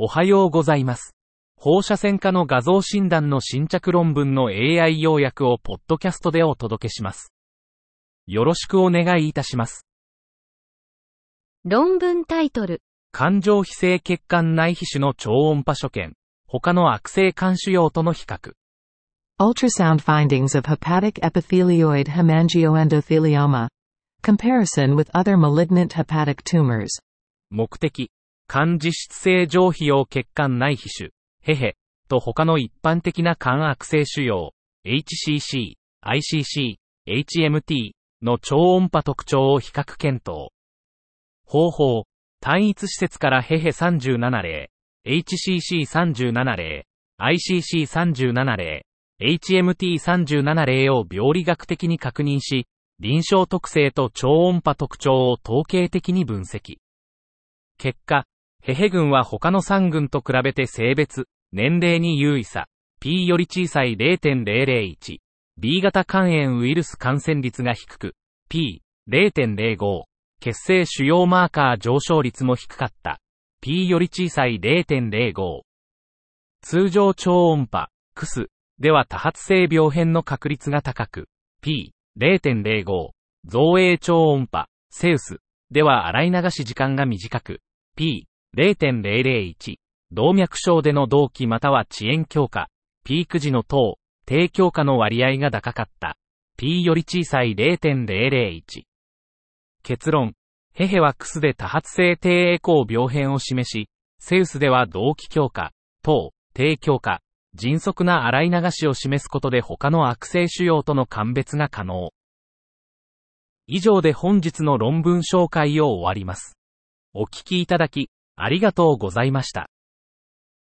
おはようございます。放射線科の画像診断の新着論文の AI 要約をポッドキャストでお届けします。よろしくお願いいたします。論文タイトル。感情非正血管内皮腫の超音波所見。他の悪性肝腫瘍との比較。Ultrasound findings of hepatic epithelioid hemangioendothelioma. Comparison with other malignant hepatic tumors. 目的。肝実質性上皮用血管内皮腫、ヘヘ、と他の一般的な肝悪性腫瘍、HCC、ICC、HMT の超音波特徴を比較検討。方法。単一施設からヘヘ37例、HCC37 例、ICC37 例、HMT37 例を病理学的に確認し、臨床特性と超音波特徴を統計的に分析。結果、ヘヘ群は他の3群と比べて性別、年齢に優位差、P より小さい0.001、B 型肝炎ウイルス感染率が低く、P、0.05、血清主要マーカー上昇率も低かった、P より小さい0.05。通常超音波、クス、では多発性病変の確率が高く、P、0.05、造影超音波、セウス、では洗い流し時間が短く、P、0.001、動脈症での動機または遅延強化、ピーク時の等、低強化の割合が高かった。P より小さい0.001。結論。ヘヘはクスで多発性低エコー病変を示し、セウスでは動機強化、等、低強化、迅速な洗い流しを示すことで他の悪性腫瘍との鑑別が可能。以上で本日の論文紹介を終わります。お聞きいただき、ありがとうございました。